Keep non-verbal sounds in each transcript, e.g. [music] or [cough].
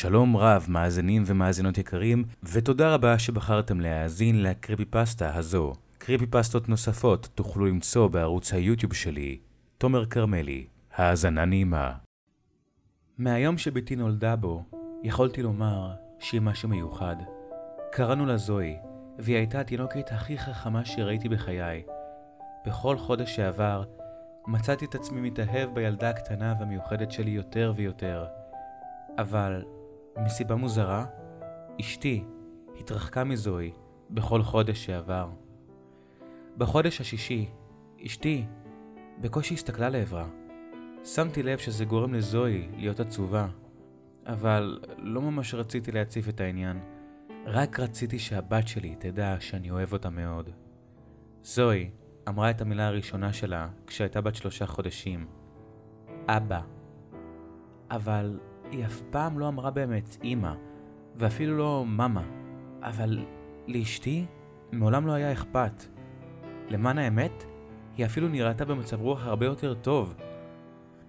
שלום רב, מאזינים ומאזינות יקרים, ותודה רבה שבחרתם להאזין לקריפי פסטה הזו. קריפי פסטות נוספות תוכלו למצוא בערוץ היוטיוב שלי, תומר כרמלי. האזנה נעימה. מהיום שבתי נולדה בו, יכולתי לומר שהיא משהו מיוחד. קראנו לה זוהי, והיא הייתה התינוקת הכי חכמה שראיתי בחיי. בכל חודש שעבר, מצאתי את עצמי מתאהב בילדה הקטנה והמיוחדת שלי יותר ויותר. אבל, מסיבה מוזרה, אשתי התרחקה מזוהי בכל חודש שעבר. בחודש השישי, אשתי בקושי הסתכלה לעברה. שמתי לב שזה גורם לזוהי להיות עצובה, אבל לא ממש רציתי להציף את העניין. רק רציתי שהבת שלי תדע שאני אוהב אותה מאוד. זוהי אמרה את המילה הראשונה שלה כשהייתה בת שלושה חודשים. אבא. אבל היא אף פעם לא אמרה באמת אמא, ואפילו לא מאמה. אבל לאשתי מעולם לא היה אכפת. למען האמת, היא אפילו נראתה במצב רוח הרבה יותר טוב.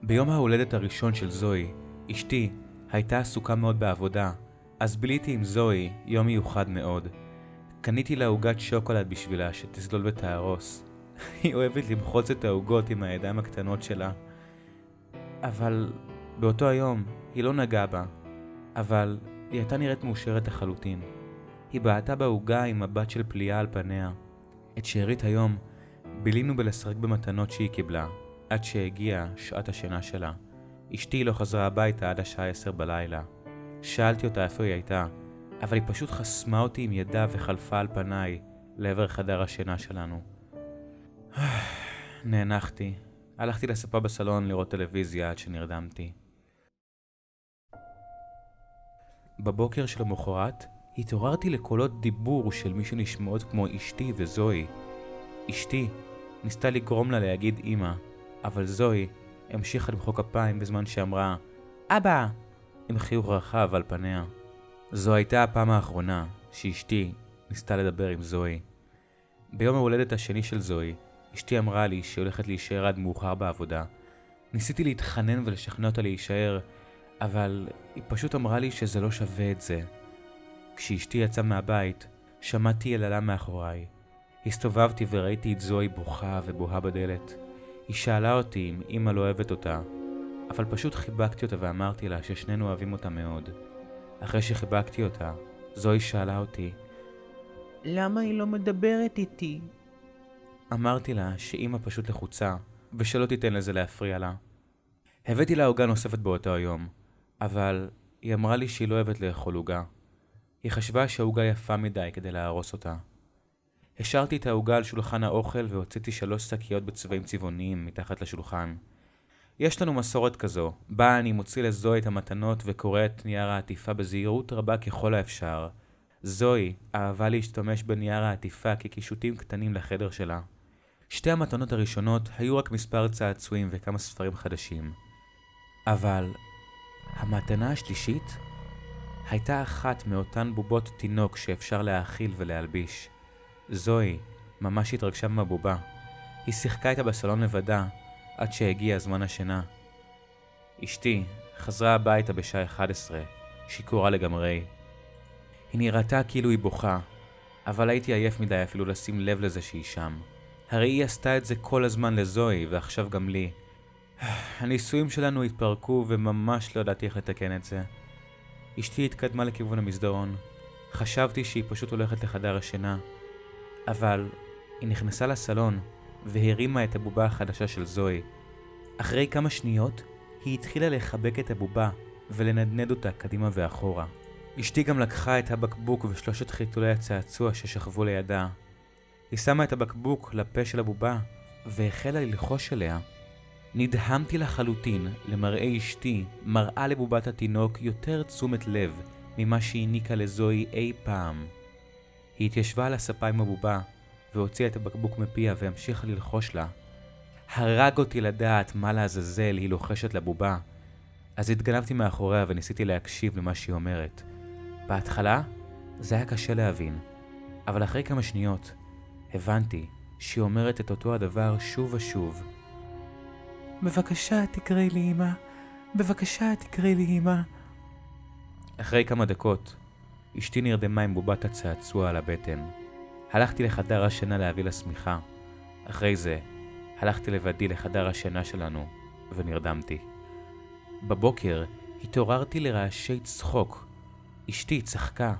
ביום ההולדת הראשון של זוהי, אשתי הייתה עסוקה מאוד בעבודה, אז ביליתי עם זוהי יום מיוחד מאוד. קניתי לה עוגת שוקולד בשבילה שתסלול ותהרוס. [laughs] היא אוהבת למחוץ את העוגות עם הידיים הקטנות שלה. אבל באותו היום היא לא נגעה בה, אבל היא הייתה נראית מאושרת לחלוטין. היא בעטה בעוגה עם מבט של פליאה על פניה. את שארית היום בילינו בלשחק במתנות שהיא קיבלה, עד שהגיעה שעת השינה שלה. אשתי לא חזרה הביתה עד השעה עשר בלילה. שאלתי אותה איפה היא הייתה, אבל היא פשוט חסמה אותי עם ידה וחלפה על פניי לעבר חדר השינה שלנו. [sighs] נאנחתי. הלכתי לספה בסלון לראות טלוויזיה עד שנרדמתי. בבוקר של המחרת התעוררתי לקולות דיבור של מי שנשמעות כמו אשתי וזוהי. אשתי ניסתה לגרום לה להגיד אמא, אבל זוהי המשיכה למחוא כפיים בזמן שאמרה אבא! עם חיוך רחב על פניה. זו הייתה הפעם האחרונה שאשתי ניסתה לדבר עם זוהי. ביום ההולדת השני של זוהי, אשתי אמרה לי שהיא הולכת להישאר עד מאוחר בעבודה. ניסיתי להתחנן ולשכנע אותה להישאר, אבל היא פשוט אמרה לי שזה לא שווה את זה. כשאשתי יצאה מהבית, שמעתי יללה מאחוריי. הסתובבתי וראיתי את זוהי בוכה ובוהה בדלת. היא שאלה אותי אם אמא לא אוהבת אותה, אבל פשוט חיבקתי אותה ואמרתי לה ששנינו אוהבים אותה מאוד. אחרי שחיבקתי אותה, זוהי שאלה אותי, למה היא לא מדברת איתי? אמרתי לה שאמא פשוט לחוצה, ושלא תיתן לזה להפריע לה. הבאתי לה עוגה נוספת באותו היום, אבל היא אמרה לי שהיא לא אוהבת לאכול עוגה. היא חשבה שהעוגה יפה מדי כדי להרוס אותה. השארתי את העוגה על שולחן האוכל והוצאתי שלוש שקיות בצבעים צבעוניים מתחת לשולחן. יש לנו מסורת כזו, בה אני מוציא לזוהי את המתנות וקורא את נייר העטיפה בזהירות רבה ככל האפשר. זוהי אהבה להשתמש בנייר העטיפה כקישוטים קטנים לחדר שלה. שתי המתנות הראשונות היו רק מספר צעצועים וכמה ספרים חדשים. אבל המתנה השלישית הייתה אחת מאותן בובות תינוק שאפשר להאכיל ולהלביש. זוהי ממש התרגשה מהבובה. היא שיחקה איתה בסלון לבדה, עד שהגיע זמן השינה. אשתי חזרה הביתה בשעה 11, שיכורה לגמרי. היא נראתה כאילו היא בוכה, אבל הייתי עייף מדי אפילו לשים לב לזה שהיא שם. הרי היא עשתה את זה כל הזמן לזוהי, ועכשיו גם לי. הנישואים שלנו התפרקו וממש לא ידעתי איך לתקן את זה. אשתי התקדמה לכיוון המסדרון. חשבתי שהיא פשוט הולכת לחדר השינה, אבל היא נכנסה לסלון והרימה את הבובה החדשה של זוהי. אחרי כמה שניות, היא התחילה לחבק את הבובה ולנדנד אותה קדימה ואחורה. אשתי גם לקחה את הבקבוק ושלושת חיתולי הצעצוע ששכבו לידה. היא שמה את הבקבוק לפה של הבובה והחלה ללחוש אליה. נדהמתי לחלוטין למראה אשתי מראה לבובת התינוק יותר תשומת לב ממה שהעניקה לזוהי אי פעם. היא התיישבה על הספה עם הבובה והוציאה את הבקבוק מפיה והמשיכה ללחוש לה. הרג אותי לדעת מה לעזאזל היא לוחשת לבובה. אז התגנבתי מאחוריה וניסיתי להקשיב למה שהיא אומרת. בהתחלה זה היה קשה להבין, אבל אחרי כמה שניות הבנתי שהיא אומרת את אותו הדבר שוב ושוב. בבקשה תקראי לי אמא, בבקשה תקראי לי אמא. אחרי כמה דקות, אשתי נרדמה עם בובת הצעצוע על הבטן. הלכתי לחדר השינה להביא לה שמיכה. אחרי זה, הלכתי לבדי לחדר השינה שלנו, ונרדמתי. בבוקר התעוררתי לרעשי צחוק. אשתי צחקה.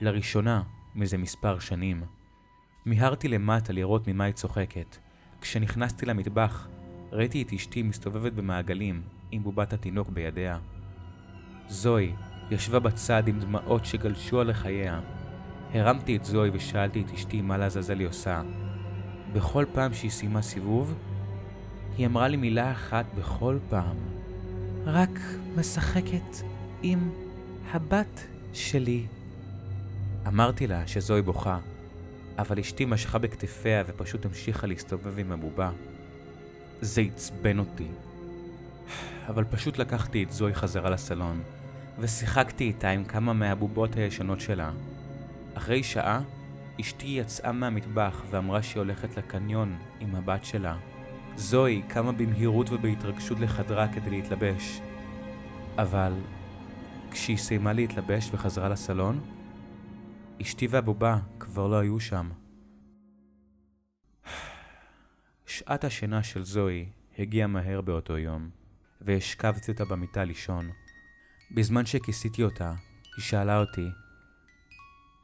לראשונה מזה מספר שנים. מיהרתי למטה לראות ממה היא צוחקת. כשנכנסתי למטבח, ראיתי את אשתי מסתובבת במעגלים עם בובת התינוק בידיה. זוהי ישבה בצד עם דמעות שגלשו על חייה. הרמתי את זוהי ושאלתי את אשתי מה לעזאזל היא עושה. בכל פעם שהיא סיימה סיבוב, היא אמרה לי מילה אחת בכל פעם. רק משחקת עם הבת שלי. אמרתי לה שזוהי בוכה, אבל אשתי משכה בכתפיה ופשוט המשיכה להסתובב עם הבובה. זה עצבן אותי. אבל פשוט לקחתי את זוהי חזרה לסלון, ושיחקתי איתה עם כמה מהבובות הישנות שלה. אחרי שעה, אשתי יצאה מהמטבח ואמרה שהיא הולכת לקניון עם הבת שלה. זוהי קמה במהירות ובהתרגשות לחדרה כדי להתלבש. אבל כשהיא סיימה להתלבש וחזרה לסלון, אשתי והבובה כבר לא היו שם. שעת השינה של זוהי הגיעה מהר באותו יום, והשכבתי אותה במיטה לישון. בזמן שכיסיתי אותה, היא שאלה אותי,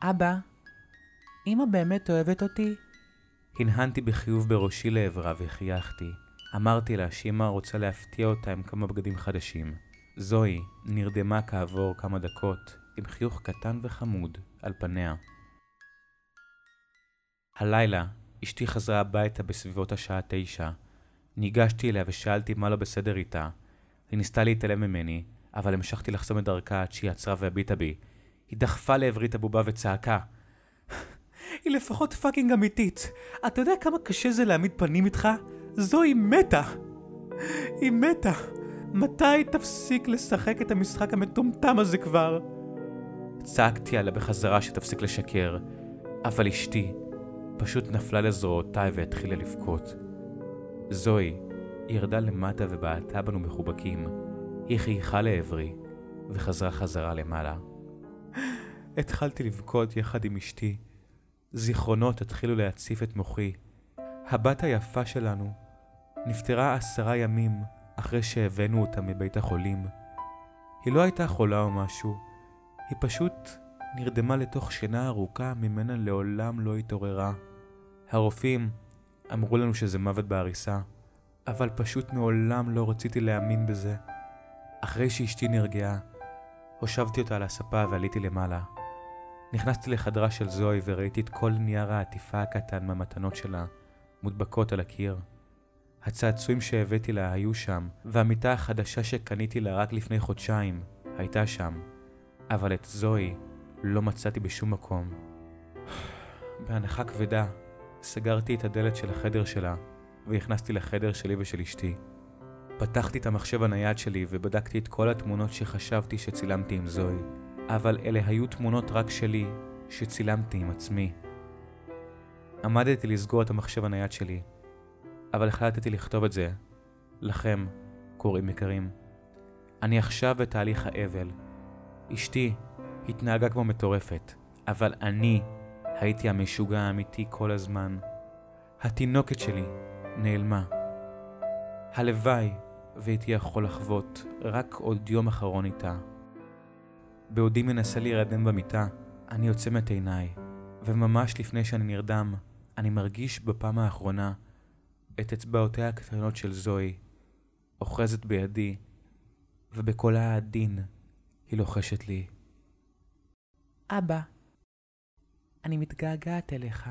אבא, אמא באמת אוהבת אותי? הנהנתי בחיוב בראשי לעברה וחייכתי. אמרתי לה שאמא רוצה להפתיע אותה עם כמה בגדים חדשים. זוהי נרדמה כעבור כמה דקות עם חיוך קטן וחמוד על פניה. הלילה אשתי חזרה הביתה בסביבות השעה תשע. ניגשתי אליה ושאלתי מה לא בסדר איתה. היא ניסתה להתעלם ממני, אבל המשכתי לחסום את דרכה עד שהיא עצרה והביטה בי. היא דחפה לעברי את הבובה וצעקה. היא לפחות פאקינג אמיתית. אתה יודע כמה קשה זה להעמיד פנים איתך? זוהי מתה! היא מתה! מתי תפסיק לשחק את המשחק המטומטם הזה כבר? צעקתי עליה בחזרה שתפסיק לשקר, אבל אשתי פשוט נפלה לזרועותיי והתחילה לבכות. זוהי ירדה למטה ובעטה בנו מחובקים. היא חייכה לעברי וחזרה חזרה למעלה. התחלתי לבכות יחד עם אשתי. זיכרונות התחילו להציף את מוחי. הבת היפה שלנו נפטרה עשרה ימים אחרי שהבאנו אותה מבית החולים. היא לא הייתה חולה או משהו, היא פשוט נרדמה לתוך שינה ארוכה ממנה לעולם לא התעוררה. הרופאים אמרו לנו שזה מוות בעריסה, אבל פשוט מעולם לא רציתי להאמין בזה. אחרי שאשתי נרגעה, הושבתי אותה על הספה ועליתי למעלה. נכנסתי לחדרה של זוהי וראיתי את כל נייר העטיפה הקטן מהמתנות שלה מודבקות על הקיר. הצעצועים שהבאתי לה היו שם, והמיטה החדשה שקניתי לה רק לפני חודשיים הייתה שם, אבל את זוהי לא מצאתי בשום מקום. בהנחה כבדה, סגרתי את הדלת של החדר שלה, ונכנסתי לחדר שלי ושל אשתי. פתחתי את המחשב הנייד שלי ובדקתי את כל התמונות שחשבתי שצילמתי עם זוהי, אבל אלה היו תמונות רק שלי, שצילמתי עם עצמי. עמדתי לסגור את המחשב הנייד שלי, אבל החלטתי לכתוב את זה. לכם, קוראים יקרים. אני עכשיו בתהליך האבל. אשתי התנהגה כמו מטורפת, אבל אני הייתי המשוגע האמיתי כל הזמן. התינוקת שלי נעלמה. הלוואי והייתי יכול לחוות רק עוד יום אחרון איתה. בעודי מנסה להירדם במיטה, אני עוצם את עיניי, וממש לפני שאני נרדם, אני מרגיש בפעם האחרונה את אצבעותיה הקטנות של זוהי, אוחזת בידי, ובקולה העדין היא לוחשת לי. אבא, אני מתגעגעת אליך.